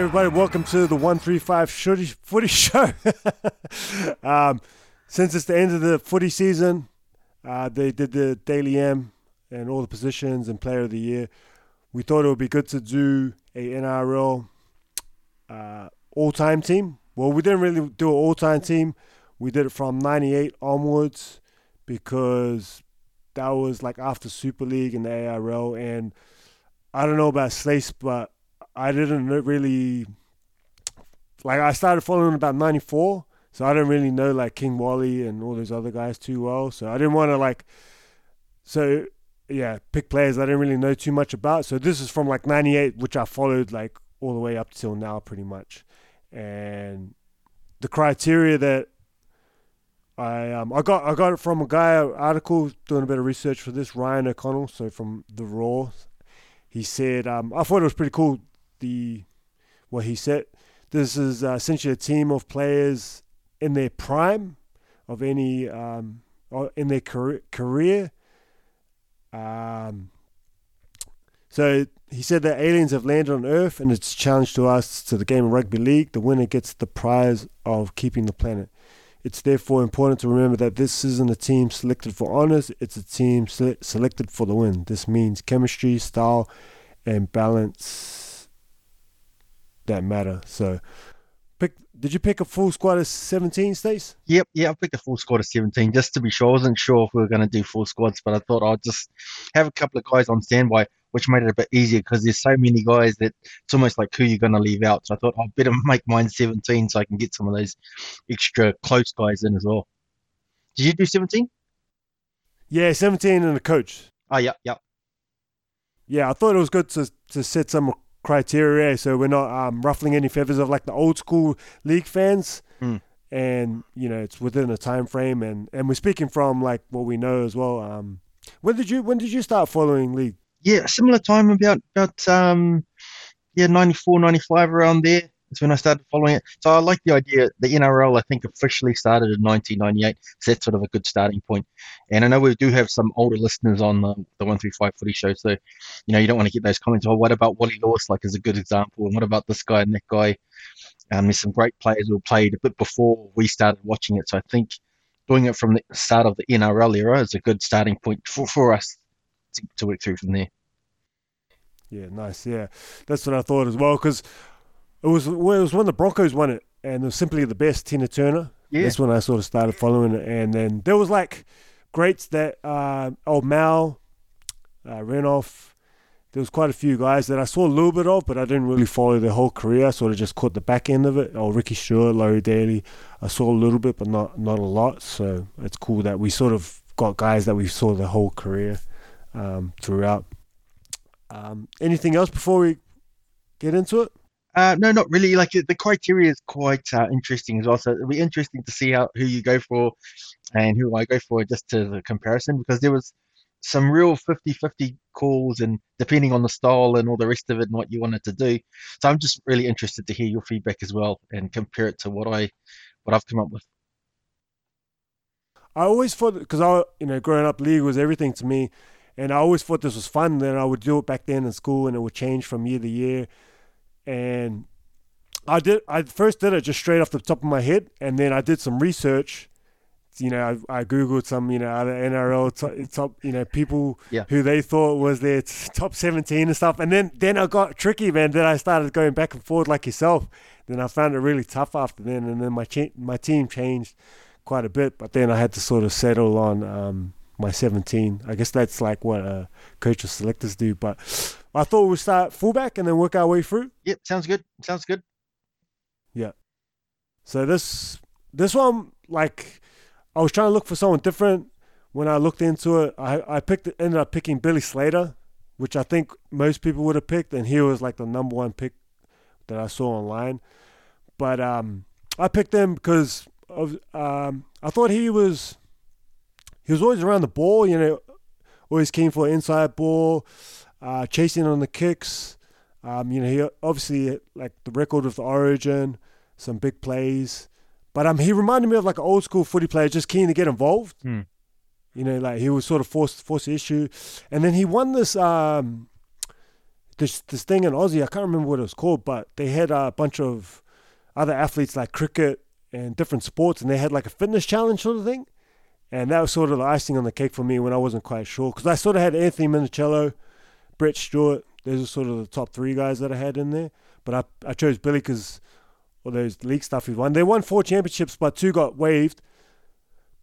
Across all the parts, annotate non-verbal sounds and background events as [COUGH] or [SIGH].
Everybody? Welcome to the 135 Footy, footy Show. [LAUGHS] um, since it's the end of the footy season, uh, they did the Dally M and all the positions and Player of the Year. We thought it would be good to do a NRL uh, all-time team. Well, we didn't really do an all-time team. We did it from 98 onwards because that was like after Super League and the ARL. And I don't know about Stace, but I didn't really like. I started following about '94, so I didn't really know like King Wally and all those other guys too well. So I didn't want to like. So yeah, pick players I didn't really know too much about. So this is from like '98, which I followed like all the way up till now, pretty much. And the criteria that I um I got I got it from a guy article doing a bit of research for this Ryan O'Connell. So from the Roar, he said um I thought it was pretty cool the what he said. This is uh, essentially a team of players in their prime of any um, in their career. Um, so he said that aliens have landed on Earth and it's a challenge to us to the game of rugby league. The winner gets the prize of keeping the planet. It's therefore important to remember that this isn't a team selected for honors, it's a team se- selected for the win. This means chemistry, style, and balance that matter. So, pick. Did you pick a full squad of seventeen, Stace? Yep, yeah, I picked a full squad of seventeen just to be sure. I wasn't sure if we were going to do full squads, but I thought I'd just have a couple of guys on standby, which made it a bit easier because there's so many guys that it's almost like who you're going to leave out. So I thought I'd better [LAUGHS] make mine seventeen so I can get some of those extra close guys in as well. Did you do seventeen? Yeah, seventeen and a coach. Oh, yeah, yeah. Yeah, I thought it was good to to set some criteria, so we're not um, ruffling any feathers of like the old school league fans. Mm. And you know, it's within a time frame, and and we're speaking from like what we know as well. Um, when did you when did you start following league? Yeah, similar time about about um, yeah, 94, 95 around there. That's when I started following it. So I like the idea. The NRL, I think, officially started in 1998. So that's sort of a good starting point. And I know we do have some older listeners on the, the 135 footy show. So, you know, you don't want to get those comments. Oh, what about Wally Lewis? Like, is a good example. And what about this guy and that guy? Um, there's some great players who played a bit before we started watching it. So I think doing it from the start of the NRL era is a good starting point for, for us to, to work through from there. Yeah, nice. Yeah, that's what I thought as well. Because it was well, it was when the Broncos won it, and it was simply the best. Tina Turner. Yeah. That's when I sort of started following it, and then there was like greats that uh, old Mal, uh, Renouf. There was quite a few guys that I saw a little bit of, but I didn't really follow their whole career. I sort of just caught the back end of it. Oh, Ricky Stuart, Laurie Daley. I saw a little bit, but not not a lot. So it's cool that we sort of got guys that we saw the whole career um, throughout. Um, anything else before we get into it? Uh, no, not really. Like the criteria is quite uh, interesting as well. So it'll be interesting to see how who you go for and who I go for just to the comparison because there was some real 50-50 calls and depending on the style and all the rest of it and what you wanted to do. So I'm just really interested to hear your feedback as well and compare it to what I what I've come up with. I always thought because I you know growing up league was everything to me, and I always thought this was fun. Then I would do it back then in school, and it would change from year to year and I did. I first did it just straight off the top of my head, and then I did some research. You know, I, I googled some, you know, other NRL top, top you know, people yeah. who they thought was their top seventeen and stuff, and then then I got tricky, man. Then I started going back and forth like yourself. Then I found it really tough after then, and then my cha- my team changed quite a bit. But then I had to sort of settle on um, my 17. I guess that's like what uh, coaches selectors do. But I thought we'd start fullback and then work our way through. Yep, sounds good. Sounds good. Yeah. So this this one, like, I was trying to look for someone different. When I looked into it, I I picked ended up picking Billy Slater, which I think most people would have picked, and he was like the number one pick that I saw online. But um, I picked him because of um, I thought he was he was always around the ball, you know, always keen for an inside ball, uh, chasing on the kicks. Um, you know, he obviously like the record of the Origin, some big plays, but um, he reminded me of like an old school footy player, just keen to get involved. Hmm. You know, like he was sort of forced force issue, and then he won this um, this this thing in Aussie. I can't remember what it was called, but they had a bunch of other athletes like cricket and different sports, and they had like a fitness challenge sort of thing. And that was sort of the icing on the cake for me when I wasn't quite sure. Because I sort of had Anthony Minichiello, Brett Stewart. Those are sort of the top three guys that I had in there. But I, I chose Billy because all those league stuff he won. They won four championships, but two got waived.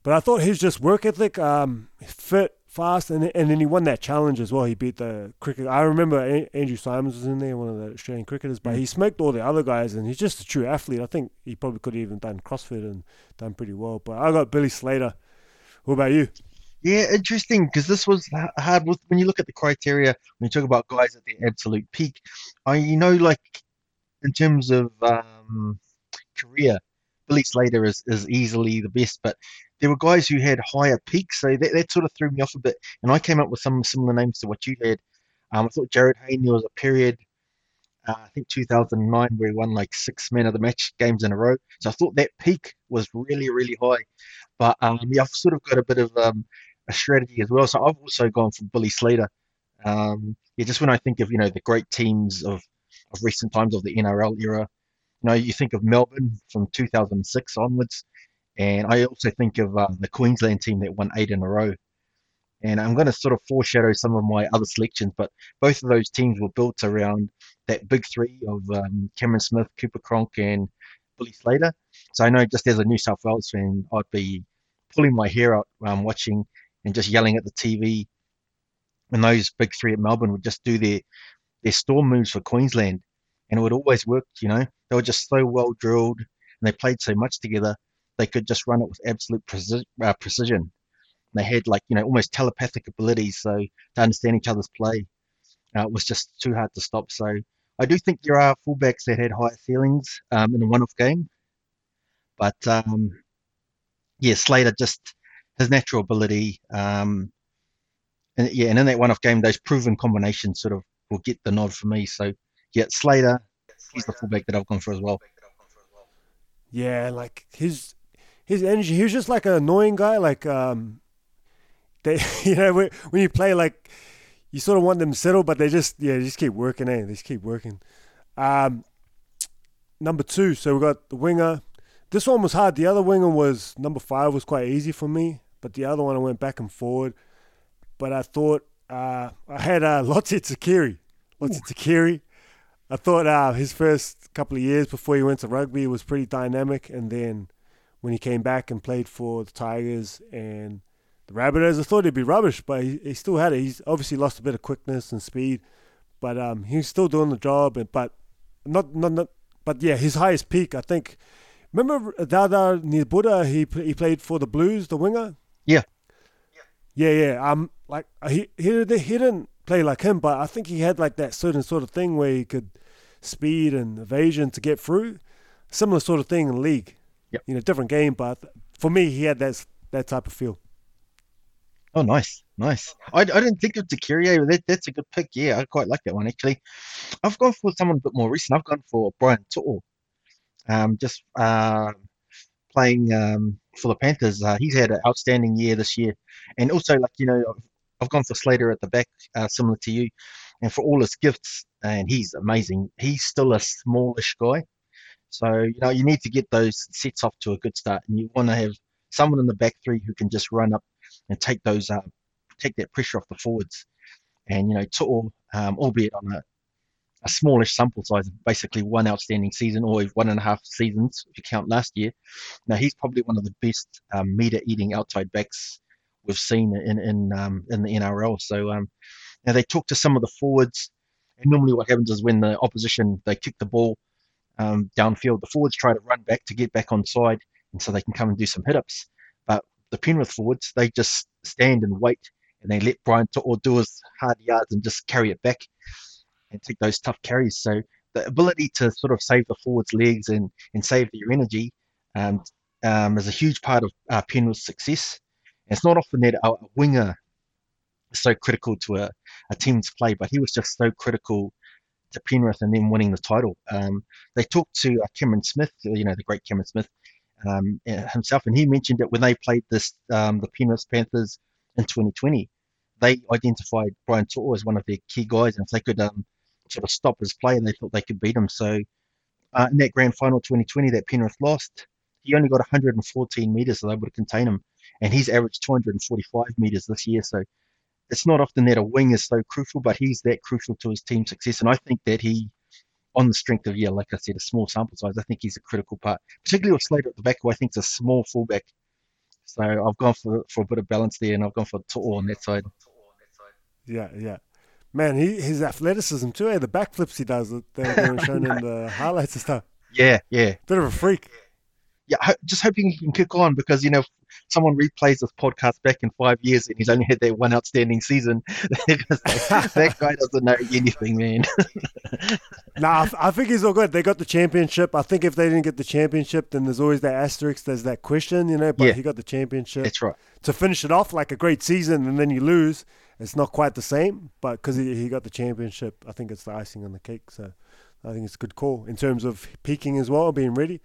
But I thought his just work ethic, um, fit, fast, and and then he won that challenge as well. He beat the cricket. I remember a- Andrew Symonds was in there, one of the Australian cricketers, but he smoked all the other guys, and he's just a true athlete. I think he probably could have even done CrossFit and done pretty well. But I got Billy Slater. What about you? Yeah, interesting because this was hard with when you look at the criteria when you talk about guys at their absolute peak. I you know like in terms of um, career, Billy Slater is, is easily the best, but there were guys who had higher peaks, so that, that sort of threw me off a bit. And I came up with some similar names to what you had. Um, I thought Jarryd Hayne, there was a period, uh, I think 2009, where he won like six men of the match games in a row. So I thought that peak was really, really high. But um, yeah, I've sort of got a bit of um, a strategy as well. So I've also gone for Billy Slater. Um, yeah, just when I think of you know the great teams of of recent times of the NRL era, you know you think of Melbourne from 2006 onwards, and I also think of uh, the Queensland team that won eight in a row. And I'm going to sort of foreshadow some of my other selections, but both of those teams were built around that big three of um, Cameron Smith, Cooper Cronk, and Billy Slater. So I know just as a New South Wales fan, I'd be pulling my hair out um, watching and just yelling at the TV And those big three at Melbourne would just do their their storm moves for Queensland, and it would always work. You know, they were just so well drilled, and they played so much together. They could just run it with absolute preci- uh, precision. They had like you know almost telepathic abilities, so to understand each other's play. Uh, it was just too hard to stop. So I do think there are fullbacks that had higher ceilings um, in a one-off game, but um, yeah, Slater just his natural ability. Um, and yeah, and in that one-off game, those proven combinations sort of will get the nod for me. So yeah, Slater, he's the fullback that I've gone for as well. Yeah, like his his energy. He was just like an annoying guy. Like um, they [LAUGHS] you know when, when you play like you sort of want them to settle, but they just yeah they just keep working. Eh, they just keep working. Um, number two. So we got the winger. This one was hard. The other winger was number five was quite easy for me, but the other one I went back and forward. But I thought uh, I had uh, [LAUGHS] Lote Tuqiri. Lote Tuqiri. I thought uh, his first couple of years before he went to rugby was pretty dynamic, and then when he came back and played for the Tigers and the Rabbitohs, I thought he'd be rubbish, but he, he still had it. He's obviously lost a bit of quickness and speed, but um, he's still doing the job. And but not, not not but yeah, his highest peak, I think. Remember Dada Nibuda? He he played for the Blues, the winger. Yeah. Yeah, yeah. Um, like he he he didn't play like him, but I think he had like that certain sort of thing where he could speed and evasion to get through. Similar sort of thing in league. Yep. You know, different game, but for me, he had that that type of feel. Oh, nice, nice. I, I didn't think of Takiria. That, that's a good pick. Yeah, I quite like that one actually. I've gone for someone a bit more recent. I've gone for Brian To'o. Um, just uh, playing um, for the Panthers. Uh, he's had an outstanding year this year, and also like you know, I've, I've gone for Slater at the back, uh, similar to you, and for all his gifts, and he's amazing. He's still a smallish guy, so you know you need to get those sets off to a good start, and you want to have someone in the back three who can just run up and take those uh, take that pressure off the forwards. And you know, To'o, um, albeit on a a smallish sample size of basically one outstanding season or one and a half seasons if you count last year. Now he's probably one of the best um, meter eating outside backs we've seen in in um, in the NRL. So um, now they talk to some of the forwards, and normally what happens is when the opposition they kick the ball um, downfield, the forwards try to run back to get back on side, and so they can come and do some hit ups. But the Penrith forwards they just stand and wait, and they let Brian To'o do his hard yards and just carry it back and take those tough carries. So the ability to sort of save the forwards' legs and, and save their energy um, um, is a huge part of uh, Penrith's success. And it's not often that a, winger is so critical to a, a team's play, but he was just so critical to Penrith and them winning the title. Um, they talked to uh, Cameron Smith, you know, the great Cameron Smith um, himself, and he mentioned that when they played this, um, the Penrith Panthers in 2020, they identified Brian To'o as one of their key guys, and if they could um, sort of stop his play, and they thought they could beat him. So uh, in that grand final 2020 that Penrith lost, he only got 114 meters, so they to contain him, and he's averaged 245 meters this year. So it's not often that a wing is so crucial, but he's that crucial to his team's success, and I think that he. On the strength of, yeah, like I said, a small sample size, I think he's a critical part, particularly with Slater at the back, who I think is a small fullback. So I've gone for for a bit of balance there, and I've gone for To'o on that side. Yeah, yeah. Man, he his athleticism too. Eh? The backflips he does that they were [LAUGHS] shown in the highlights and stuff. Yeah, yeah. Bit of a freak. Yeah, just hoping he can kick on because you know someone replays this podcast back in five years and he's only had that one outstanding season. [LAUGHS] that guy [LAUGHS] doesn't know anything, man. nah, I, I think he's all good. They got the championship. I think if they didn't get the championship, then there's always that asterisk. There's that question, you know. But Yeah. he got the championship. That's right. to finish it off like a great season and then you lose, it's not quite the same. But because he, he got the championship, I think it's the icing on the cake. So I think it's a good call in terms of peaking as well, being ready.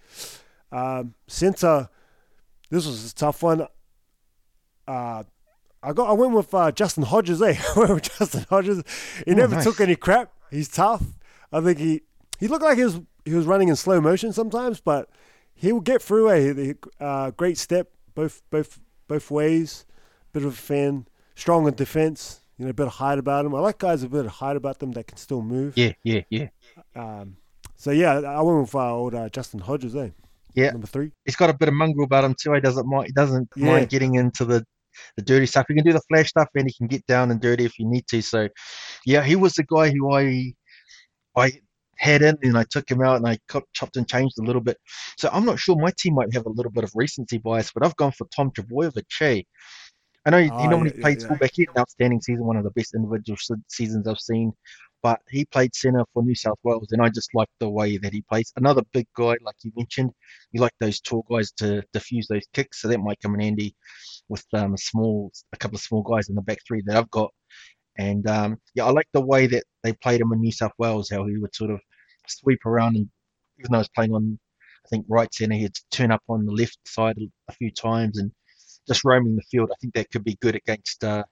Um, Centre, this was a tough one. Uh, I got I went with uh, Justin Hodges. Eh, [LAUGHS] I went with Justin Hodges. He Oh, never nice. took any crap. He's tough. I think he he looked like he was he was running in slow motion sometimes, but he will get through. Eh, He- uh, great step both both both ways. Bit of a fan, strong in defense. You know, a bit of height about him. I like guys with a bit of height about them that can still move. Yeah, yeah, yeah. Um, so yeah, I went with uh, old uh, Justin Hodges. Eh, Yeah. number three. He's got a bit of mongrel about him too. He doesn't mind. He doesn't Yeah. mind getting into the the dirty stuff. He can do the flash stuff, and he can get down and dirty if you need to. So, yeah, he was the guy who I I had in, and I took him out, and I chopped and changed a little bit. So I'm not sure. My team might have a little bit of recency bias, but I've gone for Tom Trbojevic. I know he, Oh, he normally yeah, yeah, played yeah. fullback. He had an outstanding season, one of the best individual seasons I've seen. But he played centre for New South Wales, and I just like the way that he plays. Another big guy, like you mentioned, you like those tall guys to diffuse those kicks, so that might come in handy with um, a small, a couple of small guys in the back three that I've got. And um, yeah, I like the way that they played him in New South Wales, how he would sort of sweep around, and even though he was playing on, I think right centre, he'd turn up on the left side a few times and just roaming the field. I think that could be good against uh,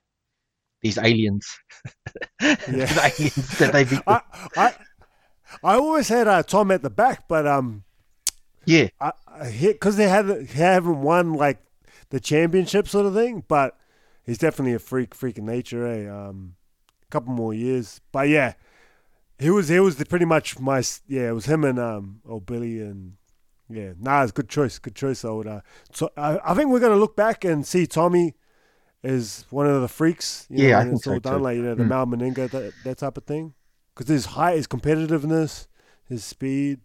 these aliens. [LAUGHS] These aliens that they beat. [LAUGHS] I, I I always had uh, Tom at the back, but um, yeah, I because they had they haven't won like the championship sort of thing, but he's definitely a freak, freak of nature. Eh? Um, a couple more years, but yeah, he was he was the, pretty much my yeah. It was him and um, old Billy and yeah. Nah, it's good choice, good choice. Old. Uh, so I, I think we're gonna look back and see Tommy is one of the freaks. You Yeah, know, I think it's all so done, too. like you know the Mm. Mal Meninga that that type of thing. Because his height, his competitiveness, his speed,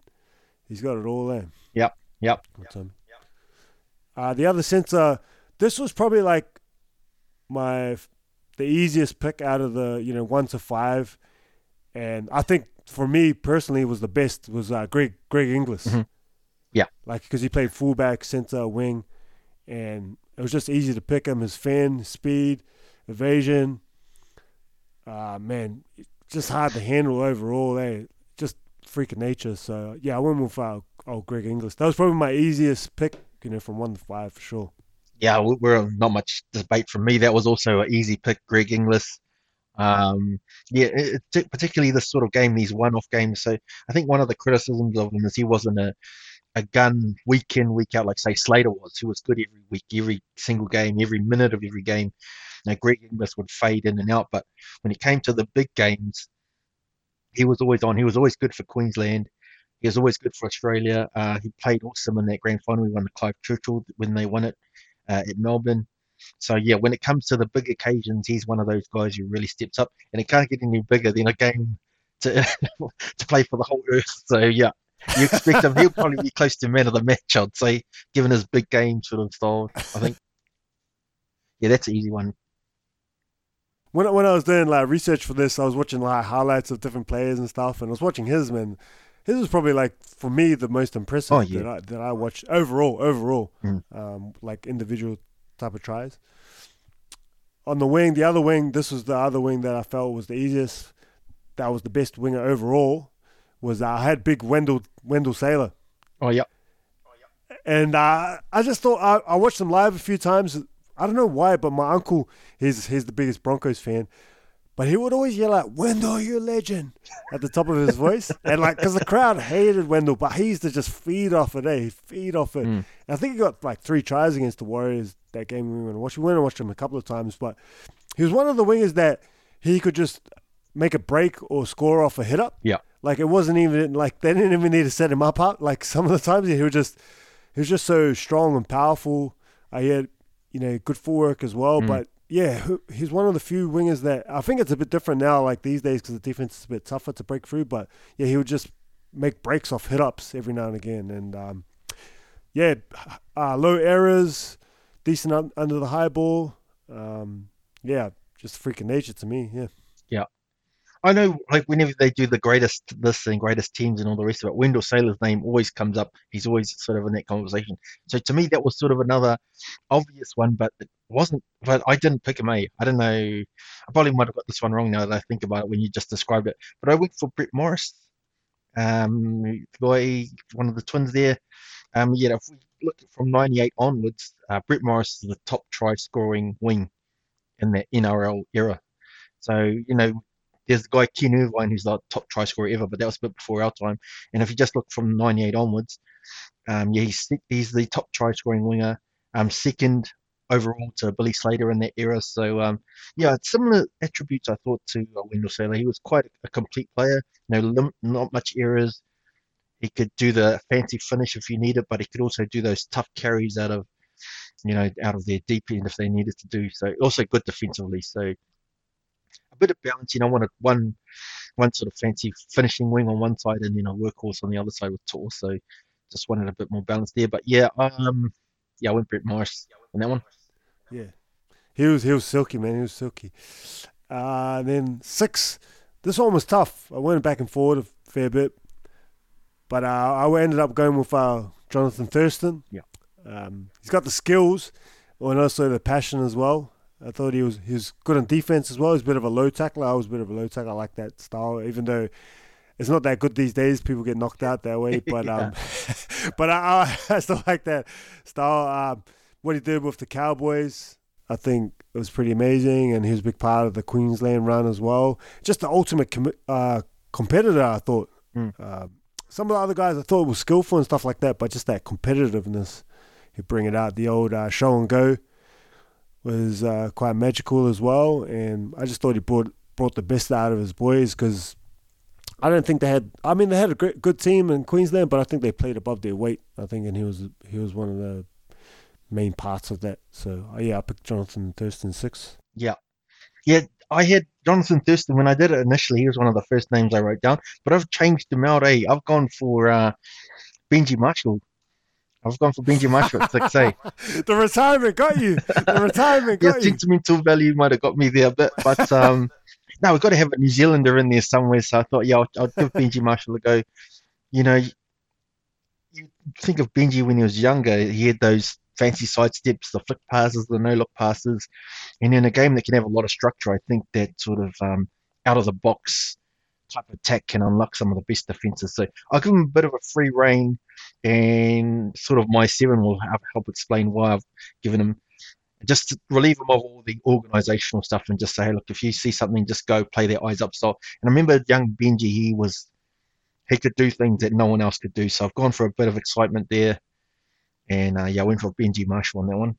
he's got it all there. Yep, yep. What's up? Uh, the other centre, this was probably like my the easiest pick out of the you know one to five, and I think for me personally was the best was uh, Greg Greg Inglis. Mhm. Yeah. like because he played fullback, centre, wing, and it was just easy to pick him. His fin, speed, evasion, uh, man, just hard to handle overall. Eh? Just freaking nature. So yeah, I went with uh, oh Greg Inglis. That was probably my easiest pick, you know, from one to five for sure. yeah, we- we're not much debate from me. That was also an easy pick, Greg Inglis. Um, yeah, it, it- particularly this sort of game, these one-off games. So I think one of the criticisms of him is he wasn't a, a gun week in, week out like say Slater was, who was good every week, every single game, every minute of every game. Now Greg Inglis would fade in and out, but when it came to the big games, he was always on. He was always good for Queensland. He was always good for Australia. Uh, he played awesome in that grand final. He won the Clive Churchill when they won it uh, at Melbourne. So yeah, when it comes to the big occasions, he's one of those guys who really steps up, and it can't get any bigger than a game to [LAUGHS] to play for the whole earth. So yeah, you expect him. He'll probably be close to man of the match, I'd say, given his big game sort of style. I think. Yeah, that's an easy one. When I- when I was doing like research for this, I was watching like highlights of different players and stuff, and I was watching his man. His was probably like for me the most impressive Oh, yeah. that I that I watched overall. Overall, Mm. um, like individual type of tries. On the wing, the other wing, this was the other wing that I felt was the easiest. That was the best winger overall. Was I had big Wendell Wendell Sailor. Oh yeah, And uh, I just thought I, I watched them live a few times. I don't know why, but my uncle, he's he's the biggest Broncos fan. but he would always yell out, Wendell, you a legend, at the top of his voice. [LAUGHS] and like, because the crowd hated Wendell, but he used to just feed off it, eh? He'd feed off it. Mm. I think he got like three tries against the Warriors that game we went and watched. We went and watched him a couple of times, but he was one of the wingers that he could just make a break or score off a hit up. Yeah. Like, it wasn't even, like, they didn't even need to set him up up. Like, some of the times he was just, he was just so strong and powerful. Uh, he had, you know, good footwork as well, Mm. but yeah, he's one of the few wingers that I think it's a bit different now, like these days, because the defense is a bit tougher to break through. But yeah, he would just make breaks off hit ups every now and again, and um, yeah, uh, low errors, decent un- under the high ball. Um, yeah, just freaking nature to me. Yeah. Yeah, I know, like whenever they do the greatest this and greatest teams and all the rest of it, Wendell Sailor's name always comes up. He's always sort of in that conversation. So to me, that was sort of another obvious one, but it wasn't. But I didn't pick him. A. I don't know. I probably might have got this one wrong now that I think about it when you just described it. But I went for Brett Morris, um, guy, one of the twins there. Um, yeah, if we look from '98 onwards, uh, Brett Morris is the top try-scoring wing in the NRL era. So you know, there's the guy Ken Irvine who's the top try scorer ever, but that was a bit before our time. And if you just look from '98 onwards, um, yeah, he's he's the top try scoring winger, um, second overall to Billy Slater in that era. So um, yeah, similar attributes I thought to uh, Wendell Sailor. He was quite a, complete player. Know, lim- not much errors. He could do the fancy finish if you need it, but he could also do those tough carries out of, you know, out of their deep end if they needed to do so. Also good defensively. So a bit of balance. You know, I wanted one one sort of fancy finishing wing on one side and then a workhorse on the other side with To'o. So just wanted a bit more balance there. But yeah, um, yeah, I went Brett Morris on that one. yeah, he was he was silky, man. He was silky. Uh, then six. This one was tough. I went back and forward a fair bit, but uh, I ended up going with uh, Jonathan Thurston. Yeah. Um, he's got the skills and also the passion as well. I thought he was he was good on defense as well. He's a bit of a low tackler. I was a bit of a low tackler. I like that style, even though it's not that good these days. People get knocked out that way, [LAUGHS] but um, [LAUGHS] but I, [LAUGHS] I, still like that style. Um, what he did with the Cowboys, I think it was pretty amazing, and he was a big part of the Queensland run as well. Just the ultimate com- uh, competitor, I thought. Mm. Uh, some of the other guys I thought were skillful and stuff like that, but just that competitiveness, he'd bring it out. The old uh, show and go was uh, quite magical as well, and I just thought he brought brought the best out of his boys because I don't think they had. I mean, they had a great, good team in Queensland, but I think they played above their weight. I think, and he was he was one of the main parts of that. So uh, yeah, I picked Jonathan Thurston six. Yeah, yeah. I had Jonathan Thurston when I did it initially. He was one of the first names I wrote down, but I've changed him out. Eh? I've gone for uh, Benji Marshall. I've gone for Benji Marshall at six A. the retirement got you. The retirement yeah, got you. sentimental value might have got me there a bit, but [LAUGHS] um, no, we've got to have a New Zealander in there somewhere. So I thought, yeah, I'll, I'll give Benji Marshall a go. You know, you, you think of Benji when he was younger, he had those fancy side steps, the flick passes, the no look passes, and in a game that can have a lot of structure, I think that sort of um, out of the box type of attack can unlock some of the best defenses. So I'll give him a bit of a free reign, and sort of my seven will help, explain why I've given him just to relieve them of all the organizational stuff and just say, hey, look, if you see something, just go play their eyes up style. And I remember young Benji, he was, he could do things that no one else could do. So I've gone for a bit of excitement there. And uh, yeah, I went for Benji Marshall on that one.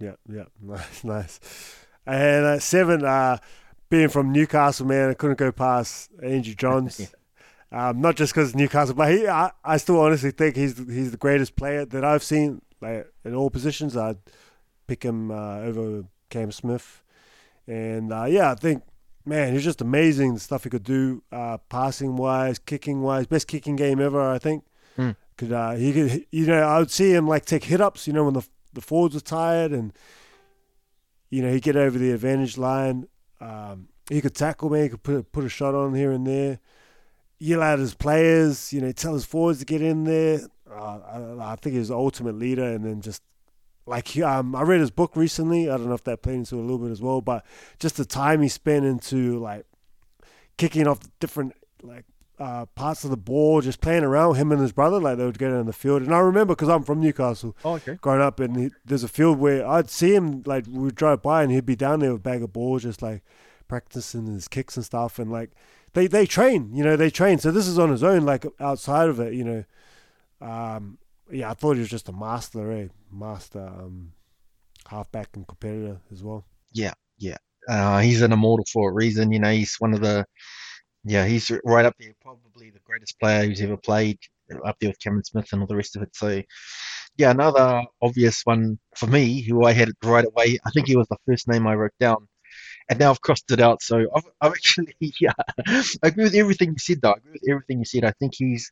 Yeah, yeah, [LAUGHS] nice, nice. And uh, seven, uh, being from Newcastle, man, I couldn't go past Andrew Johns. [LAUGHS] Um, not just because Newcastle, but he, I, I still honestly think he's he's the greatest player that I've seen like in all positions. I'd pick him uh, over Cam Smith, and uh, yeah, I think man, he's just amazing. The stuff he could do, uh, passing wise, kicking wise, best kicking game ever. I think. Hmm. Could uh, he could you know I would see him like take hit ups. You know when the the forwards were tired and you know he'd get over the advantage line. Um, he could tackle me. He could put put a shot on here and there. Yell at his players. You know, tell his forwards to get in there. Uh, I, I think he's the ultimate leader. And then just like um, I read his book recently. I don't know if that played into a little bit as well, but just the time he spent into like kicking off different like uh, parts of the ball, just playing around with him and his brother. Like they would get on the field. And I remember because I'm from Newcastle Oh, okay. growing up, and he, there's a field where I'd see him like we would drive by, and he'd be down there with a bag of balls, just like practicing his kicks and stuff, and like they they train, you know, they train. So this is on his own, like outside of it, you know. Um, yeah, I thought he was just a master, eh? Master um, halfback and competitor as well. Yeah, yeah. Uh, he's an immortal for a reason. You know, he's one of the, yeah, he's right up there, probably the greatest player who's ever played, up there with Cameron Smith and all the rest of it. So, yeah, another obvious one for me, who I had right away. I think he was the first name I wrote down, and now I've crossed it out. So I've, I've actually, [LAUGHS] yeah, I agree with everything you said. Though I agree with everything you said. I think he's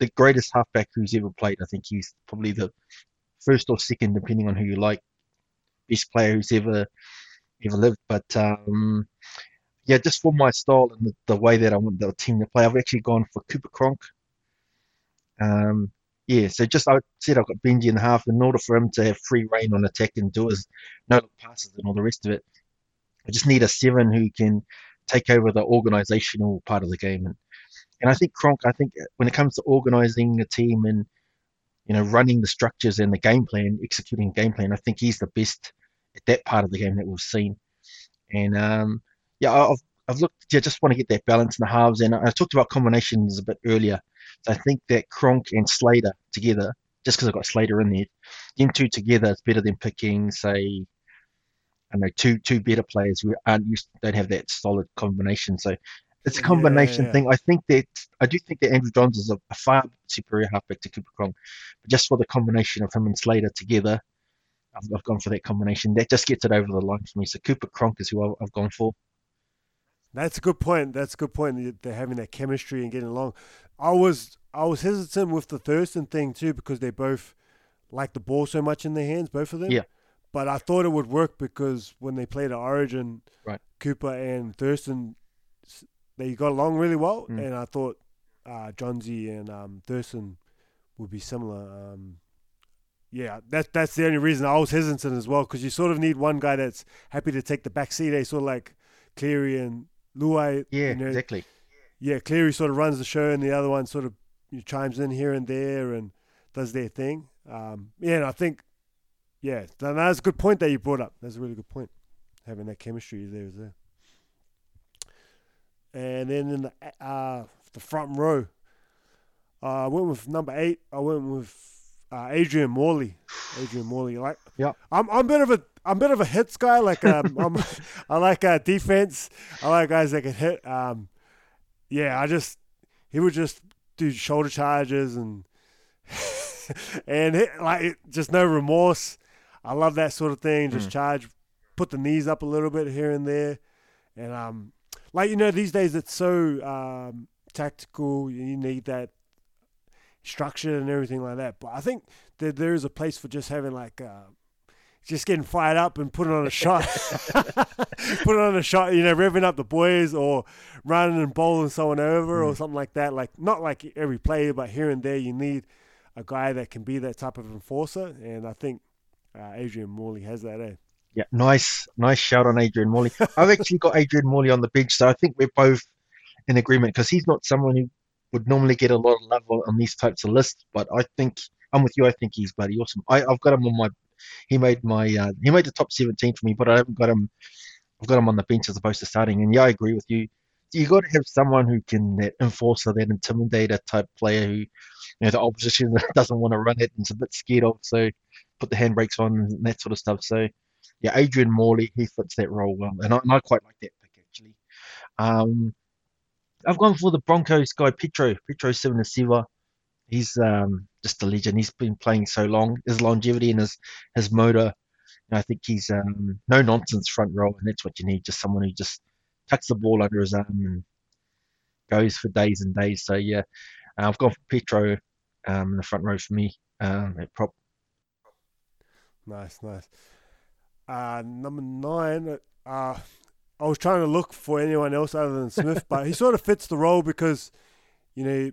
the greatest halfback who's ever played. I think he's probably the first or second, depending on who you like, best player who's ever ever lived. But um, yeah, just for my style and the, the, way that I want the team to play, I've actually gone for Cooper Cronk. Um, yeah, so just I said I've got Benji in half. In order for him to have free reign on attack and do his no look passes and all the rest of it, I just need a seven who can take over the organizational part of the game. And and I think Cronk, I think when it comes to organizing a team and you know running the structures and the game plan, executing game plan, I think he's the best at that part of the game that we've seen. And um, yeah, I've I've looked. Yeah, just want to get that balance in the halves. And I talked about combinations a bit earlier. So I think that Cronk and Slater together, just because I've got Slater in there, them two together is better than picking, say, I know two two better players who aren't used don't have that solid combination. So it's a combination yeah, yeah. thing. I think that I do think that Andrew Johns is a, a far superior halfback to Cooper Cronk, but just for the combination of him and Slater together, I've, I've, gone for that combination. That just gets it over the line for me. So Cooper Cronk is who I've, I've gone for. That's a good point. That's a good point. They're having that chemistry and getting along. I was I was hesitant with the Thurston thing too because they both like the ball so much in their hands, both of them. Yeah. But I thought it would work because when they played at Origin, right. Cooper and Thurston they got along really well, mm. and I thought uh, Johnsy and um, Thurston would be similar. Um, yeah, that that's the only reason I was hesitant as well because you sort of need one guy that's happy to take the back seat. They sort of like Cleary and Luai. Yeah, you know, exactly. Yeah, Cleary sort of runs the show, and the other one sort of you know, chimes in here and there and does their thing. Um, yeah, and I think, yeah, that's a good point that you brought up. That's a really good point. Having that chemistry there is there. And then in the uh, the front row, uh, I went with number eight. I went with uh, Adrian Morley. Adrian Morley, like yeah, I'm I'm a bit of a I'm a bit of a hits guy. Like um, [LAUGHS] I'm, I like uh, defense. I like guys that can hit. Um, yeah, I just he would just do shoulder charges and [LAUGHS] and hit, like just no remorse. I love that sort of thing. Just mm. charge, put the knees up a little bit here and there, and um, like you know these days it's so um, tactical. You need that structure and everything like that. But I think that there is a place for just having like. Uh, just getting fired up and putting on a shot, [LAUGHS] putting on a shot, you know, revving up the boys or running and bowling someone over mm. or something like that. Like not like every player, but here and there, you need a guy that can be that type of enforcer. And I think uh, Adrian Morley has that. Eh? Yeah, nice, nice shout on Adrian Morley. [LAUGHS] I've actually got Adrian Morley on the bench, so I think we're both in agreement because he's not someone who would normally get a lot of love on these types of lists. But I think I'm with you. I think he's bloody awesome. I, have got him on my. He made my. Uh, he made the top 17 for me, but I haven't got him. I've got him on the bench as opposed to starting. And yeah, I agree with you. You got to have someone who can that enforcer, that intimidator type player who, you know, the opposition [LAUGHS] doesn't want to run it and is a bit scared of. So put the handbrakes on and that sort of stuff. So yeah, Adrian Morley, he fits that role well, and I, and I quite like that pick actually. Um, I've gone for the Broncos guy, Petro, Petro Civoniceva. He's um, just a legend. He's been playing so long. His longevity and his his motor. I think he's um, no nonsense front row, and that's what you need. Just someone who just tucks the ball under his arm and goes for days and days. So yeah, uh, I've gone for Petro um, in the front row for me um, at prop. Nice, nice. Uh, number nine, uh, I was trying to look for anyone else other than Smith, but he sort of fits the role because, you know,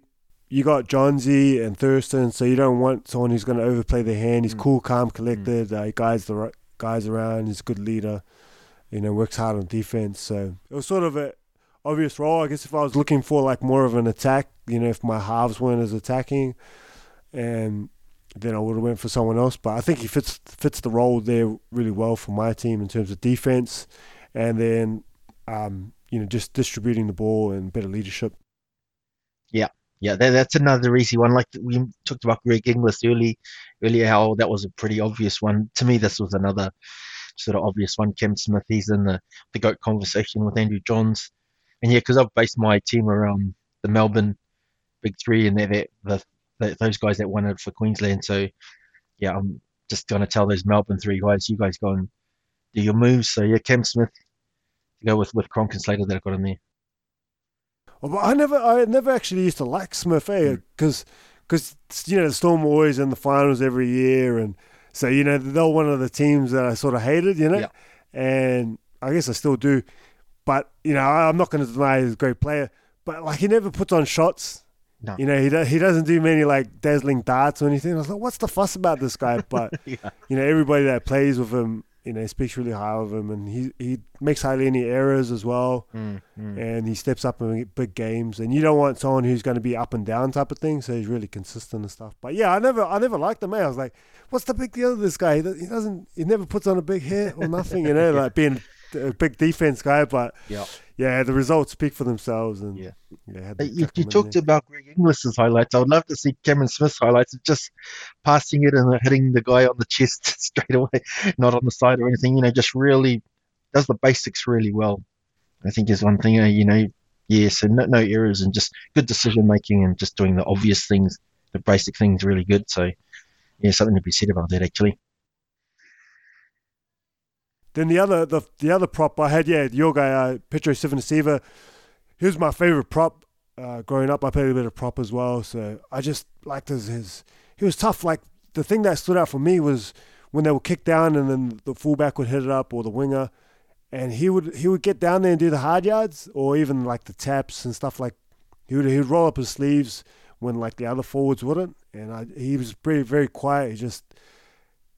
you got Johnsy and Thurston, so you don't want someone who's going to overplay their hand. He's mm. cool, calm, collected. Mm. Uh, he guides the right guys around. He's a good leader. You know, works hard on defense. So it was sort of a obvious role. I guess if I was looking for like more of an attack, you know, if my halves weren't as attacking, and then I would have went for someone else. But I think he fits fits the role there really well for my team in terms of defense. And then um, you know, just distributing the ball and better leadership. Yeah, that, that's another easy one. Like we talked about Greg Inglis early, earlier, how that was a pretty obvious one. To me, this was another sort of obvious one. Cam Smith, he's in the, the GOAT conversation with Andrew Johns. And yeah, because I've based my team around the Melbourne Big Three and they're, the, the, those guys that won it for Queensland. So yeah, I'm just going to tell those Melbourne three guys, you guys go and do your moves. So yeah, Cam Smith, go with, with Cronk and Slater that I've got in there. Well, I never, I never actually used to like Smith, eh? Because, because you know, the Storm were always in the finals every year, and so you know they're one of the teams that I sort of hated, you know, Yeah. and I guess I still do. But you know, I'm not going to deny he's a great player. But like, he never puts on shots. No. You know, he do, he doesn't do many like dazzling darts or anything. I was like, what's the fuss about this guy? [LAUGHS] But Yeah. you know, everybody that plays with him, you know, speaks really high of him, and he he makes hardly any errors as well Mm, mm. and he steps up in big games. And you don't want someone who's going to be up and down type of thing. So he's really consistent and stuff. But yeah, I never, I never liked him. Man. I was like, what's the big deal with this guy? He he doesn't, he never puts on a big hit or nothing. You know, [LAUGHS] like being a big defense guy. But Yeah. Yeah, the results speak for themselves. And Yeah. yeah, had Hey, to You, you talked there. about Greg Inglis's highlights. I would love to see Cameron Smith's highlights of just passing it and hitting the guy on the chest [LAUGHS] straight away, not on the side or anything. You know, just really does the basics really well. I think is one thing. uh, You know, yeah. So no, no errors and just good decision making and just doing the obvious things, the basic things, really good. So yeah, something to be said about that actually. Then the other the the other prop I had, yeah, your guy, uh, Petro. He was my favorite prop uh, growing up. I played a bit of prop as well, so I just liked his, his. He was tough. Like the thing that stood out for me was when they were kicked down and then the fullback would hit it up or the winger, and he would he would get down there and do the hard yards or even like the taps and stuff like. He would he would roll up his sleeves when like the other forwards wouldn't, and I, he was pretty very quiet. He just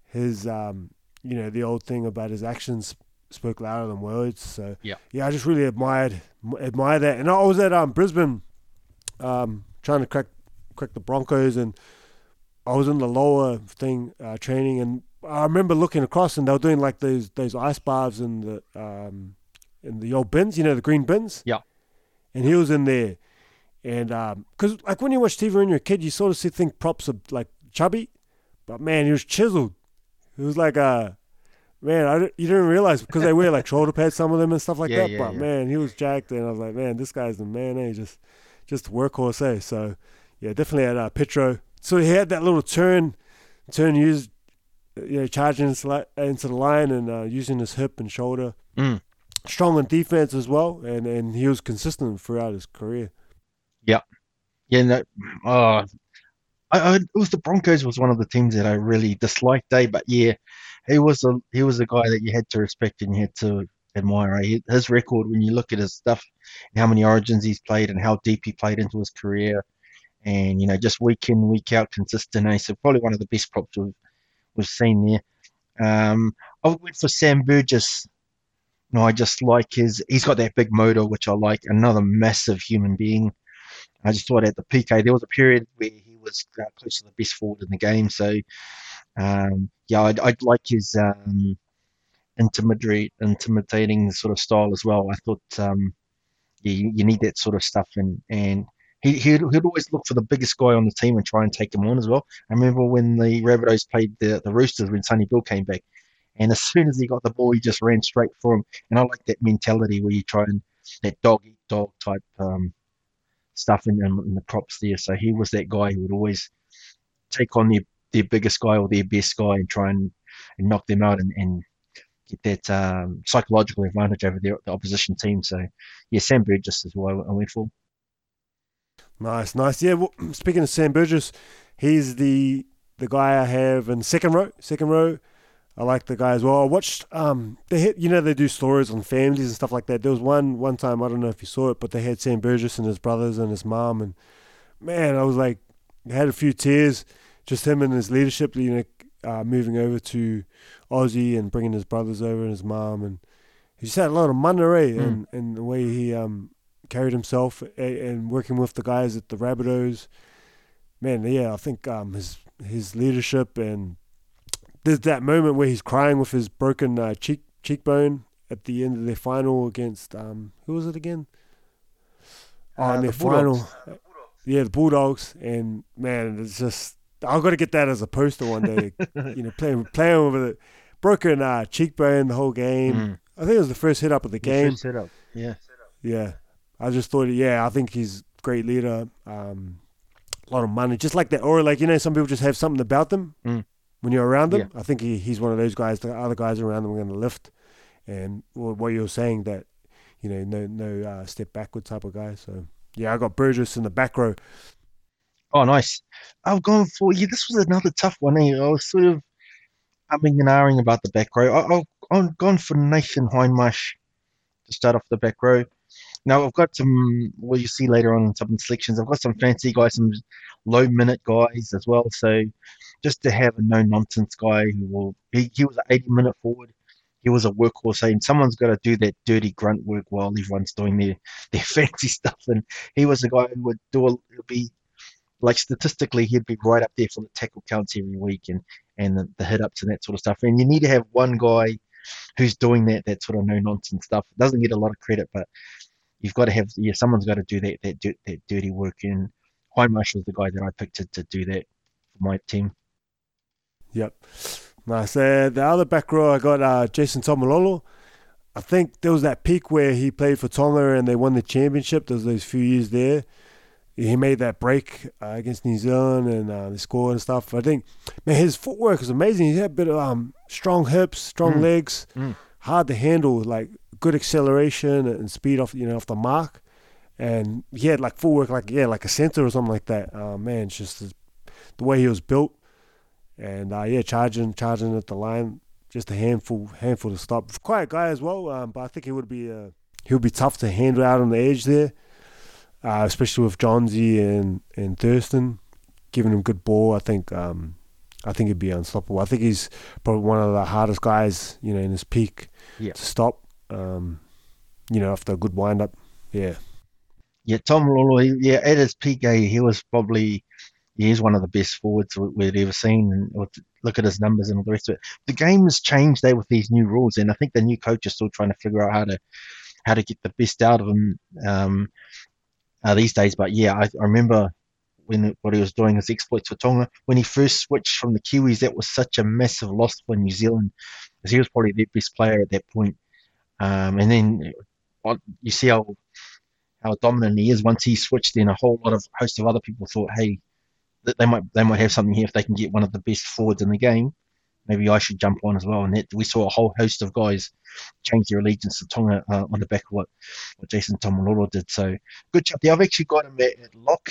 his um you know the old thing about his actions spoke louder than words. So Yeah. yeah, I just really admired admire that. And I was at um Brisbane, um trying to crack crack the Broncos, and I was in the lower thing uh, training, and I remember looking across, and they were doing like those those ice baths in the um in the old bins, you know, the green bins. Yeah. And he was in there, and um, because like when you watch TV when you're a kid, you sort of see think props are like chubby, but man, he was chiseled. He was like a man. I you didn't realize because they wear like shoulder [LAUGHS] pads, some of them and stuff like Yeah, that. yeah, but yeah. man, he was jacked, and I was like, man, this guy's the man. Eh? Just just workhorse, eh? So yeah, definitely at uh, Petro. So he had that little turn, turn used, you know, charging into, the line and uh, using his hip and shoulder. Mm. Strong on defense as well, and and he was consistent throughout his career. Yeah, yeah, no, oh, I, I, it was the Broncos was one of the teams that I really disliked, eh? But yeah, he was a he was a guy that you had to respect and you had to admire. Eh? His record, when you look at his stuff, how many Origins he's played and how deep he played into his career, and you know just week in week out consistent. Eh? So probably one of the best props we've we've seen there. Um, I went for Sam Burgess. No, I just like his. He's got that big motor, which I like. Another massive human being. I just thought at the PK there was a period where he was uh, close to the best forward in the game. So um, yeah, I'd, I'd like his um, intimidating sort of style as well. I thought um, yeah, you, you need that sort of stuff, and and he he'd, he'd always look for the biggest guy on the team and try and take him on as well. I remember when the Rabbitohs played the the Roosters when Sonny Bill came back. And as soon as he got the ball, he just ran straight for him. And I like that mentality where you try and that dog eat dog type um, stuff in, in, the props there. So he was that guy who would always take on their, their biggest guy or their best guy and try and, and knock them out and, and get that um, psychological advantage over the, the opposition team. So yeah, Sam Burgess as well. I went for. Nice, nice. Yeah. Well, [CLEARS THROAT] speaking of Sam Burgess, he's the the guy I have in second row. Second row. I like the guy as well. I watched um they hit you know they do stories on families and stuff like that. There was one one time I don't know if you saw it, but they had Sam Burgess and his brothers and his mom and man, I was like I had a few tears. Just him and his leadership, you know, uh, moving over to Aussie and bringing his brothers over and his mom and he just had a lot of money, eh? And and the way he um carried himself a- and working with the guys at the Rabbitohs. Man, yeah, I think um, his his leadership and there's that moment where he's crying with his broken uh, cheek cheekbone at the end of their final against um, who was it again? Oh, Uh, in their the Bulldogs. final, yeah, the Bulldogs, and man, it's just I've got to get that as a poster one day. [LAUGHS] you know, playing playing with it, broken uh, cheekbone the whole game. Mm. I think it was the first hit up of the game. First setup. Yeah. Yeah, I just thought, yeah, I think he's great leader. Um, a lot of money, just like that, or like you know, some people just have something about them Mm. When you're around them. Yeah. I think he, he's one of those guys. The other guys around them are going to lift, and what you're saying that you know, no no uh, step backward type of guy. So yeah, I got Burgess in the back row. Oh, nice. I've gone for yeah. This was another tough one. Eh? I was sort of umming and ahhing about the back row. I, I've, I've gone for Nathan Hindmarsh to start off the back row. Now I've got some. Well, you see later on in some selections. I've got some fancy guys, some low minute guys as well. So just to have a no nonsense guy who will. He, he was an 80 minute forward. He was a workhorse, saying someone's got to do that dirty grunt work while everyone's doing their, their [LAUGHS] fancy stuff. And he was a guy who would do a, be like statistically, he'd be right up there for the tackle counts every week and and the, the hit ups and that sort of stuff. And you need to have one guy who's doing that that sort of no nonsense stuff. Doesn't get a lot of credit, but you've got to have yeah, someone's got to do that that that dirty work. And Hindmarsh was the guy that I picked to, to do that for my team. Yep. Nice. Uh, the other back row, I got uh, Jason Taumalolo. I think there was that peak where he played for Tonga and they won the championship. There was those few years there. He made that break uh, against New Zealand and uh, they scored and stuff. I think, man, his footwork is amazing. He had a bit of um, strong hips, strong Mm. legs, Mm. hard to handle, like good acceleration and speed off, you know, off the mark. And he had like footwork, like yeah, like a center or something like that. Uh, man, it's just the, the way he was built and uh, yeah, charging, charging at the line, just a handful, handful to stop. Quiet guy as well, um, but I think he would be, uh, he would be tough to handle out on the edge there, uh, especially with Johnsy and and Thurston giving him good ball. I think, um, I think he'd be unstoppable. I think he's probably one of the hardest guys, you know, in his peak Yeah. to stop. Um, you know, after a good wind up, yeah, Yeah, Taumalolo, yeah, at his peak, eh, he was probably he is one of the best forwards we- we've ever seen. And look at his numbers and all the rest of it. The game has changed there with these new rules, and I think the new coach is still trying to figure out how to how to get the best out of him um, uh, these days. But yeah, I, I remember when what he was doing his exploits for Tonga when he first switched from the Kiwis. That was such a massive loss for New Zealand, because he was probably their best player at that point. Um, and then you see how how dominant he is. Once he switched in, a whole lot of host of other people thought, hey, that they might they might have something here if they can get one of the best forwards in the game. Maybe I should jump on as well. And that, we saw a whole host of guys change their allegiance to Tonga uh, on the back of what, what Jason Taumalolo did. So good job. Yeah, I've actually got him at, at lock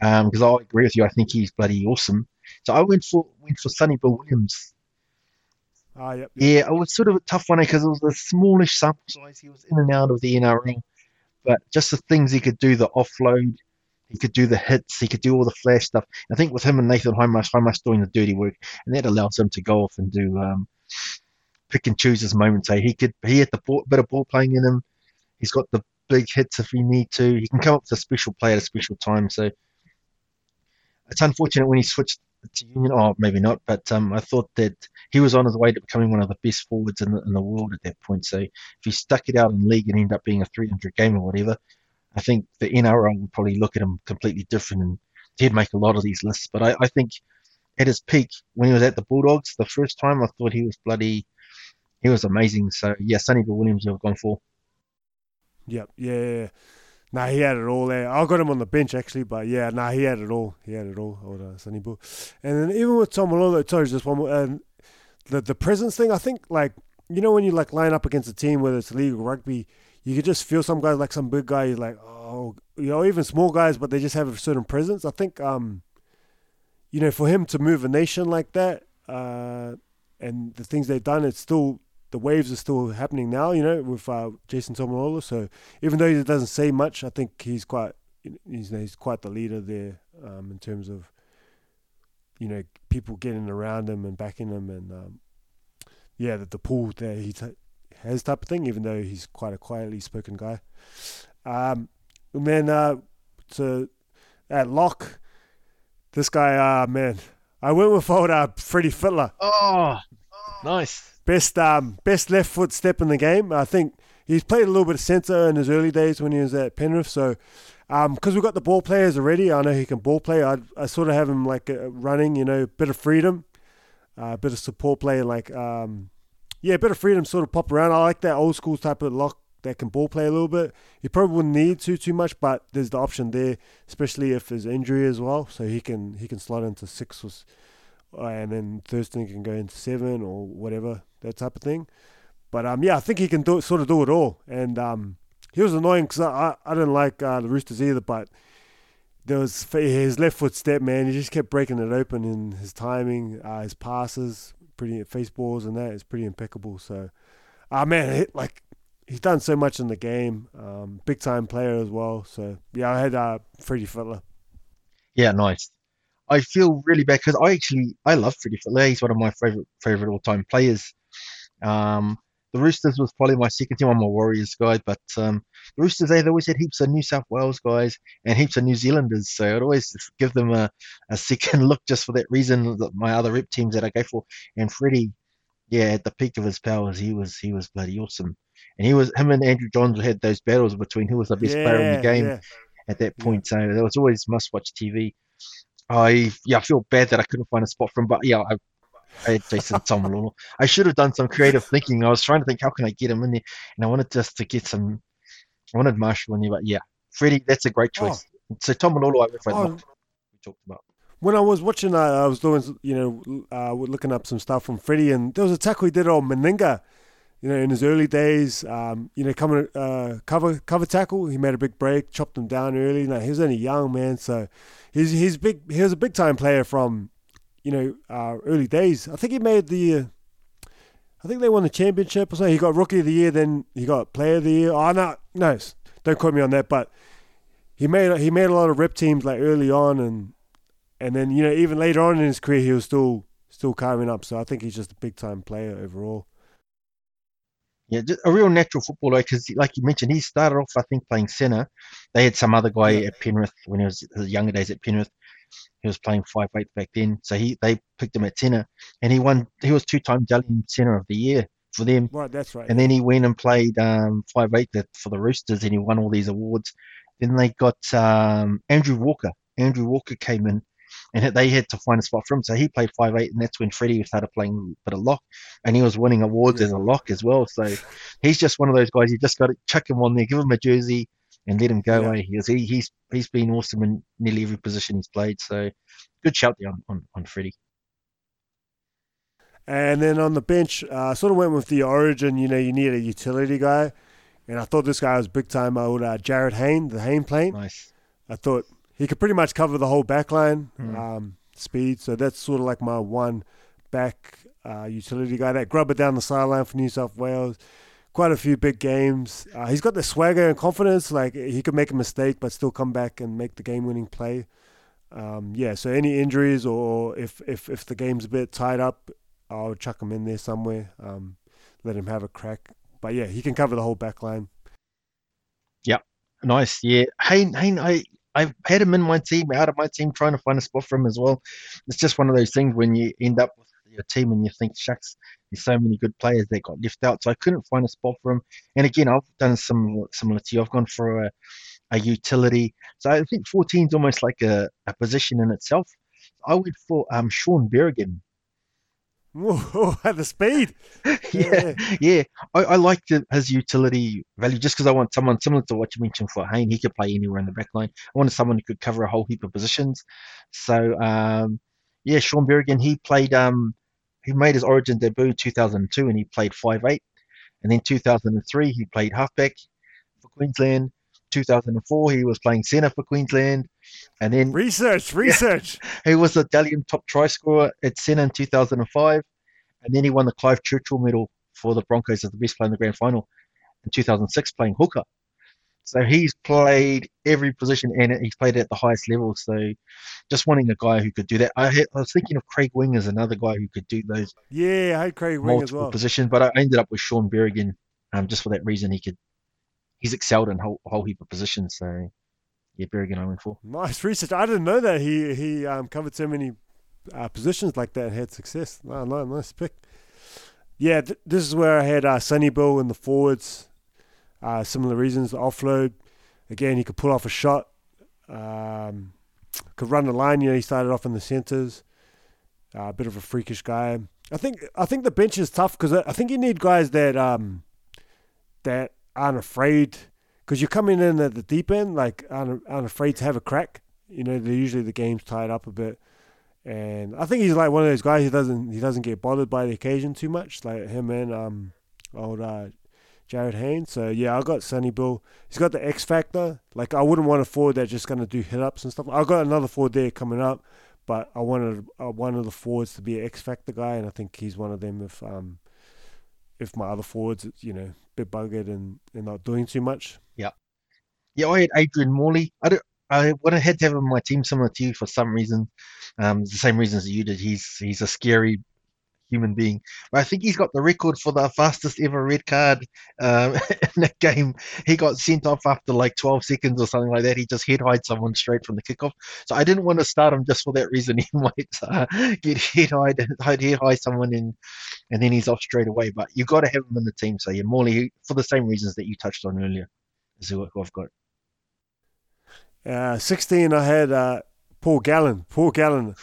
because I agree with you. I think he's bloody awesome. So I went for went for Sonny Bill Williams. ah, yep, yep. Yeah, it was sort of a tough one because it was a smallish sample size. He was in and out of the NRL, but just the things he could do, the offload, he could do the hits, he could do all the flash stuff. I think with him and Nathan Hindmarsh, Hindmarsh doing the dirty work, and that allows him to go off and do um, pick and choose his moments. Eh? He could, he had the ball, bit of ball playing in him. He's got the big hits if he need to. He can come up with a special play at a special time. So it's unfortunate when he switched to Union. Oh, maybe not, but um, I thought that he was on his way to becoming one of the best forwards in the, in the world at that point. So if he stuck it out in league and ended up being a 300 game or whatever, I think the NRL would probably look at him completely different and he'd make a lot of these lists. But I, I think at his peak, when he was at the Bulldogs the first time, I thought he was bloody, he was amazing. So yeah, Sonny Bill Williams I've gone for. Yep, yeah, yeah. Nah, he had it all there. I got him on the bench actually, but yeah, nah, he had it all. He had it all. Old uh, Sonny Bill. And then even with Taumalolo, sorry, just one more. And the the presence thing, I think, like you know, when you like line up against a team, whether it's league or rugby, you could just feel some guys like some big guy, like oh, you know, even small guys, but they just have a certain presence. I think, um, you know, for him to move a nation like that, uh, and the things they've done, it's still the waves are still happening now, you know, with uh, Jason Taumalolo. So even though he doesn't say much, I think he's quite he's, he's quite the leader there um, in terms of you know people getting around him and backing him, and um, yeah, the, the pull that he t- has type of thing. Even though he's quite a quietly spoken guy, um, and then uh, to at lock, this guy, uh, man, I went with old uh, Freddie Fittler. Oh, Nice. Best um, best left foot step in the game. I think he's played a little bit of centre in his early days when he was at Penrith. So um, because um, we've got the ball players already, I know he can ball play. I, I sort of have him like uh, running, you know, bit of freedom, a uh, bit of support play, like um, yeah, a bit of freedom, sort of pop around. I like that old school type of lock that can ball play a little bit. He probably wouldn't need to too much, but there's the option there, especially if there's injury as well. So he can he can slot into six or, and then Thurston can go into seven or whatever that type of thing. But um, yeah, I think he can do sort of do it all. And um, he was annoying because I, I, I didn't like uh, the Roosters either, but there was his left foot step, man. He just kept breaking it open in his timing, uh, his passes, pretty face balls and that is pretty impeccable. So, ah man, like he's done so much in the game. Um, big time player as well. So yeah, I had uh, Freddie Fittler. Yeah, nice. I feel really bad because I actually I love Freddie Fittler. He's one of my favorite favorite all time players. Um, the Roosters was probably my second team. I'm a Warriors guy, but um, the Roosters they always had heaps of New South Wales guys and heaps of New Zealanders, so I'd always give them a, a second [LAUGHS] look just for that reason. That my other rep teams that I go for, and Freddie, yeah, at the peak of his powers, he was he was bloody awesome, and he was him and Andrew Johns had those battles between who was the best yeah, player in the game yeah. at that point. So there was always must watch TV. I yeah, I feel bad that I couldn't find a spot for him, but yeah, I I Jason Taumalolo. I should have done some creative thinking. I was trying to think how can I get him in there, and I wanted just to get some. I wanted Marshall in there, but yeah, Freddie, that's a great choice. Oh. So Taumalolo, I went for oh. we talked about. When I was watching, uh, I was doing, you know, uh, looking up some stuff from Freddie, and there was a tackle he did on Meninga, you know, in his early days. Um, you know, coming uh, cover cover tackle, he made a big break, chopped him down early. Now he was only young man, so he's he's big. He was a big time player from you know, uh, early days. I think he made the. Uh, I think they won the championship or something. He got rookie of the year, then he got player of the year. Oh no, no, don't quote me on that. But he made he made a lot of rep teams like early on, and and then you know even later on in his career he was still still carving up. So I think he's just a big time player overall. Yeah, a real natural footballer because, like you mentioned, he started off, I think, playing centre. They had some other guy yeah. at Penrith when he was his younger days at Penrith he was playing five eight back then, so he they picked him at centre, and he won. He was two time Dally centre of the year for them. Right, that's right. And then he went and played um, five eight for the Roosters, and he won all these awards. Then they got um, Andrew Walker. Andrew Walker came in, and they had to find a spot for him. So he played five eight, and that's when Freddie started playing a bit of lock, and he was winning awards yeah. as a lock as well. So he's just one of those guys. You just got to chuck him on there, give him a jersey, and let him go. Yeah. He's he, he's he's been awesome in nearly every position he's played. So good shout there on on, on Freddie. And then on the bench, uh, sort of went with the origin. You know, you need a utility guy, and I thought this guy was big time. Old uh, Jarryd Hayne, the Hayne plane. Nice. I thought he could pretty much cover the whole back line, mm. um, speed. So that's sort of like my one back uh, utility guy. That grubber down the sideline for New South Wales quite a few big games. Uh, he's got the swagger and confidence. Like he could make a mistake but still come back and make the game-winning play. Um, yeah. So any injuries or if if if the game's a bit tied up, I'll chuck him in there somewhere. Um, let him have a crack. But yeah, he can cover the whole back line. Yep. Nice. Yeah. Hey, hey, I I've had him in my team, out of my team, trying to find a spot for him as well. It's just one of those things when you end up with your team and you think, shucks, there's so many good players that got left out. So I couldn't find a spot for him. And again, I've done some similar to you. I've gone for a, a utility. So I think 14 is almost like a, a position in itself. I went for um, Shaun Berrigan. Whoa, [LAUGHS] at the speed. [LAUGHS] yeah, yeah. I, I like his utility value just because I want someone similar to what you mentioned for Hayne. He could play anywhere in the back line. I wanted someone who could cover a whole heap of positions. So, um, yeah, Shaun Berrigan, he played um, he made his Origin debut in 2002 and he played 5'8. And then 2003 he played halfback for Queensland. 2004 he was playing centre for Queensland. And then research, [LAUGHS] research. He was the Dally M top try scorer at centre in 2005. And then he won the Clive Churchill Medal for the Broncos as the best player in the grand final in 2006 playing hooker. So he's played every position in it. he's played at the highest level. So just wanting a guy who could do that. I, had, I was thinking of Craig Wing as another guy who could do those. Yeah, I had Craig Wing as well. Positions, but I ended up with Shaun Berrigan um, just for that reason. He could, he's excelled in a whole, whole heap of positions. So yeah, Berrigan I went for. Nice research. I didn't know that he he um, covered so many uh, positions like that and had success. No, no, nice pick. yeah, th- this is where I had uh, Sonny Bill in the forwards. Uh, similar reasons. Offload. Again, he could pull off a shot. Um, could run the line. You know, he started off in the centres. Uh, a bit of a freakish guy. I think I think the bench is tough because I think you need guys that um that aren't afraid because you're coming in at the deep end like aren't, aren't afraid to have a crack. You know, usually the game's tied up a bit, and I think he's like one of those guys. He doesn't he doesn't get bothered by the occasion too much. Like him and um old uh, Jarryd Haynes. So yeah, I got Sonny Bill. He's got the X factor. Like I wouldn't want a forward that's just gonna do hit ups and stuff. I got another forward there coming up, but I wanted uh, one of the forwards to be an X factor guy, and I think he's one of them. If um if my other forwards, you know, bit buggered and, and not doing too much. Yeah, yeah. I had Adrian Morley. I don't. I would have had to have him on my team similar to you for some reason. Um, the same reasons you did. He's he's a scary human being. But I think he's got the record for the fastest ever red card um, [LAUGHS] in that game. He got sent off after like 12 seconds or something like that. He just head someone straight from the kickoff. So I didn't want to start him just for that reason. [LAUGHS] He might uh, get head hide, head hide someone in, and then he's off straight away. But you've got to have him in the team. So yeah, Morley, for the same reasons that you touched on earlier, is who I've got. Uh, 16, I had uh, Paul Gallen. Paul Gallen,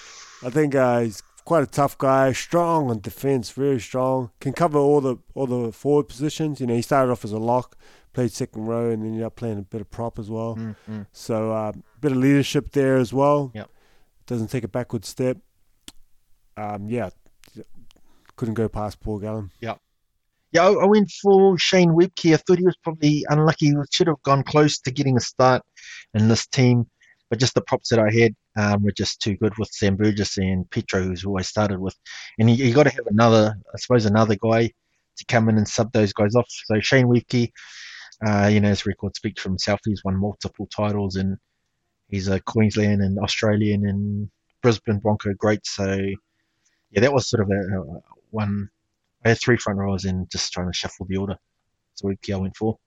I think uh, he's quite a tough guy, strong on defence, very strong. Can cover all the all the forward positions. You know, he started off as a lock, played second row, and then ended up playing a bit of prop as well. Mm-hmm. So a uh, bit of leadership there as well. Yep. Doesn't take a backward step. Um, yeah, couldn't go past Paul Gallen. Yeah. Yeah, I, went for Shane Webcke. I thought he was probably unlucky. He should have gone close to getting a start in this team, but just the props that I had um, were just too good with Sam Burgess and Petro, who's always started with. And you, you got to have another, I suppose, another guy to come in and sub those guys off. So Shane Webcke, uh, you know, his record speaks for himself. He's won multiple titles and he's a Queensland and Australian and Brisbane Bronco great. So yeah, that was sort of a, a one. I had three front rows and just trying to shuffle the order. So Webcke I went for.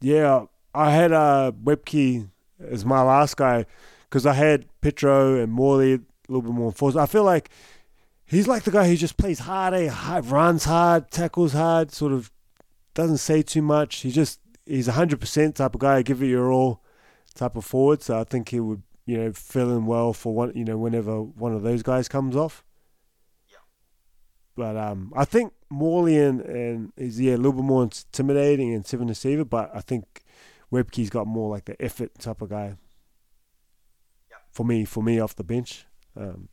Yeah, I had a uh, Webcke as my last guy because I had Petro and Morley a little bit more force. I feel like he's like the guy who just plays hard, eh? runs hard, tackles hard, sort of doesn't say too much. He just he's a hundred percent type of guy, give it your all type of forward. So I think he would you know fill in well for one you know whenever one of those guys comes off. Yeah. But um, I think Morley and, and is yeah a little bit more intimidating and seven receiver, but I think Webcke's got more like the effort type of guy. Yep. For me, for me off the bench, um,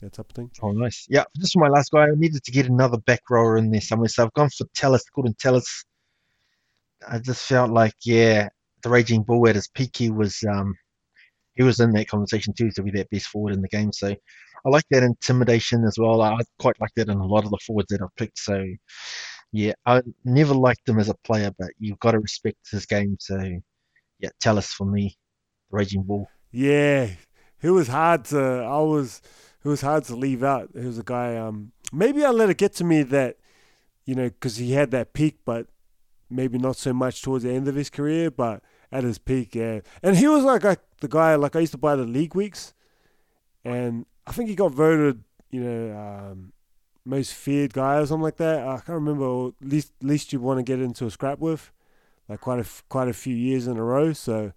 that type of thing. Oh, nice. Yeah, this is my last guy. I needed to get another back rower in there somewhere, so I've gone for Tallis, Gordon Tallis. I just felt like, yeah, the Raging Bull at his peak, he was, um, he was in that conversation too to be that best forward in the game. So I like that intimidation as well. I quite like that in a lot of the forwards that I've picked. So yeah, I never liked him as a player, but you've got to respect his game. So, yeah, Tallis for me, Raging Bull. Yeah, he was hard to. I was. It was hard to leave out. He was a guy. Um, maybe I let it get to me that, you know, because he had that peak, but maybe not so much towards the end of his career. But at his peak, yeah, and he was like, like the guy. Like I used to buy the league weeks, and I think he got voted, you know, um, most feared guy or something like that. I can't remember. least least you want to get into a scrap with, like quite a quite a few years in a row. So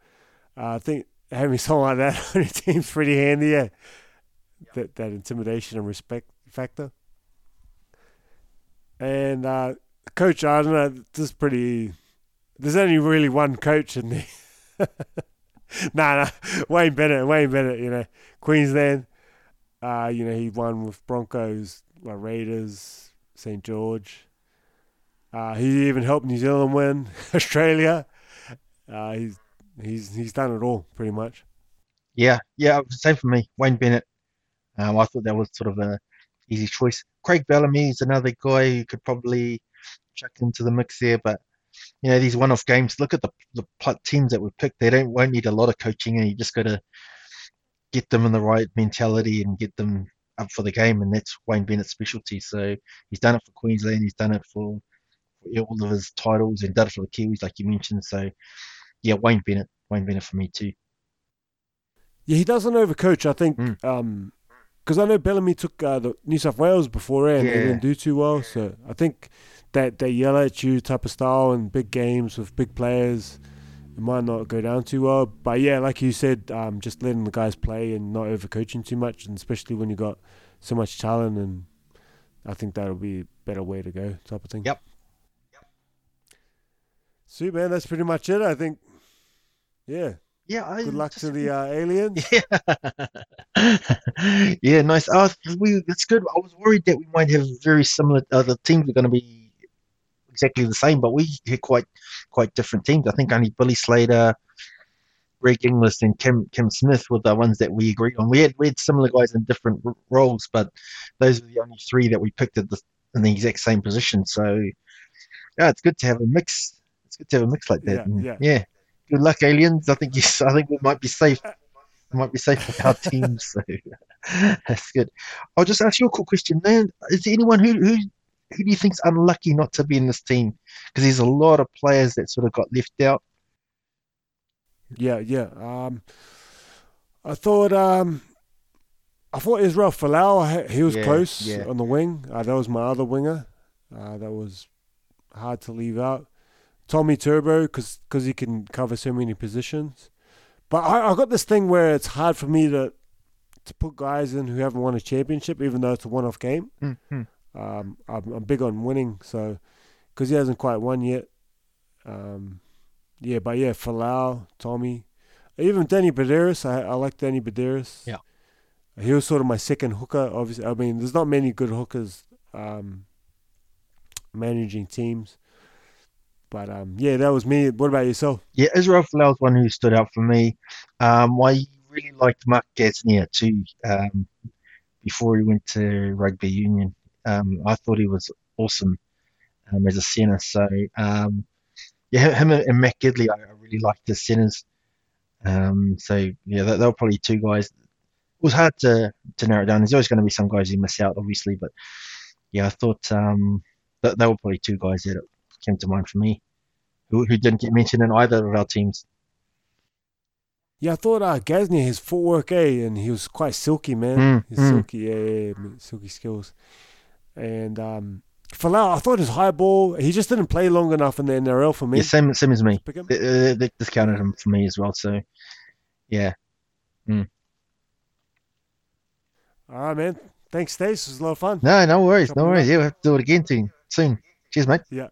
uh, I think having [LAUGHS] someone like that on your team's pretty handy. Yeah, yep. that that intimidation and respect factor. And uh, coach, I don't know. This is pretty. There's only really one coach in there. [LAUGHS] nah, nah, Wayne Bennett. Wayne Bennett. You know, Queensland. Uh, you know, he won with Broncos my Raiders, St George. Uh, he even helped New Zealand win [LAUGHS] Australia. Uh, he's he's he's done it all pretty much. Yeah, yeah, same for me. Wayne Bennett. Um, I thought that was sort of a easy choice. Craig Bellamy is another guy who could probably chuck into the mix there, but you know these one-off games. Look at the the teams that we picked. They don't won't need a lot of coaching, and you just got to get them in the right mentality and get them up for the game, and that's Wayne Bennett's specialty. So he's done it for Queensland, he's done it for, for all of his titles, and done it for the Kiwis, like you mentioned. So yeah, Wayne Bennett, Wayne Bennett for me too. Yeah, he doesn't overcoach. I think mm. um, because I know Bellamy took uh, the New South Wales before and Yeah. they didn't do too well. So I think that they yell at you type of style and big games with big players, it might not go down too well. But yeah, like you said, um, just letting the guys play and not overcoaching too much, and especially when you got so much talent, and I think that'll be a better way to go type of thing. Yep. Sweet man, that's pretty much it. I think. Yeah. Yeah. I, Good luck just- to the uh, aliens. [LAUGHS] Yeah. [LAUGHS] yeah, nice. Oh, we that's good. I was worried that we might have very similar. Uh, the teams are going to be exactly the same, but we had quite quite different teams. I think only Billy Slater, Greg Inglis, and Cam Cam Smith were the ones that we agreed on. We had we had similar guys in different r- roles, but those were the only three that we picked at the in the exact same position. So yeah, it's good to have a mix. It's good to have a mix like that. Yeah, yeah. yeah. Good luck, aliens. I think yes. I think we might be safe. We might be safe with our teams. So [LAUGHS] that's good. I'll just ask you a quick question, man. Is there anyone who who who do you think's unlucky not to be in this team? Because there's a lot of players that sort of got left out. Yeah, yeah. Um, I thought um, I thought Israel Folau he was Yeah, close yeah. on the wing. Uh, that was my other winger. Uh, that was hard to leave out. Tommy Turbo because he can cover so many positions. But I, I got this thing where it's hard for me to to put guys in who haven't won a championship, even though it's a one-off game. Mm-hmm. Um, I'm, I'm big on winning, so because he hasn't quite won yet. Um, yeah, but yeah, Folau, Tommy, even Danny Buderus. I, I like Danny Buderus. Yeah. he was sort of my second hooker. Obviously, I mean, there's not many good hookers um, managing teams, but um, yeah, that was me. What about yourself? Yeah, Israel Folau's one who stood out for me. Um, I really liked Mark Gasnier too. Um, before he went to rugby union, um, I thought he was awesome um, as a centre. So um, yeah, him and Matt Gidley, I, I really liked the centres. Um, so yeah, they, they were probably two guys. It was hard to to narrow it down. There's always going to be some guys you miss out, obviously, but yeah, I thought um, that they were probably two guys that came to mind for me who, who didn't get mentioned in either of our teams. Yeah, I thought uh, Gasnier, his footwork, eh, and he was quite silky, man. Mm, his mm. silky, yeah, yeah, yeah, silky skills. And um, Folau, I thought his high ball, he just didn't play long enough in the NRL for me. Yeah, same same as me. They, they, discounted him for me as well. So yeah, Mm. All right, man. Thanks, Stace. It was a lot of fun. no, no worries, no worries. Yeah, we'll have to do it again soon. Soon. Cheers, mate. Yeah.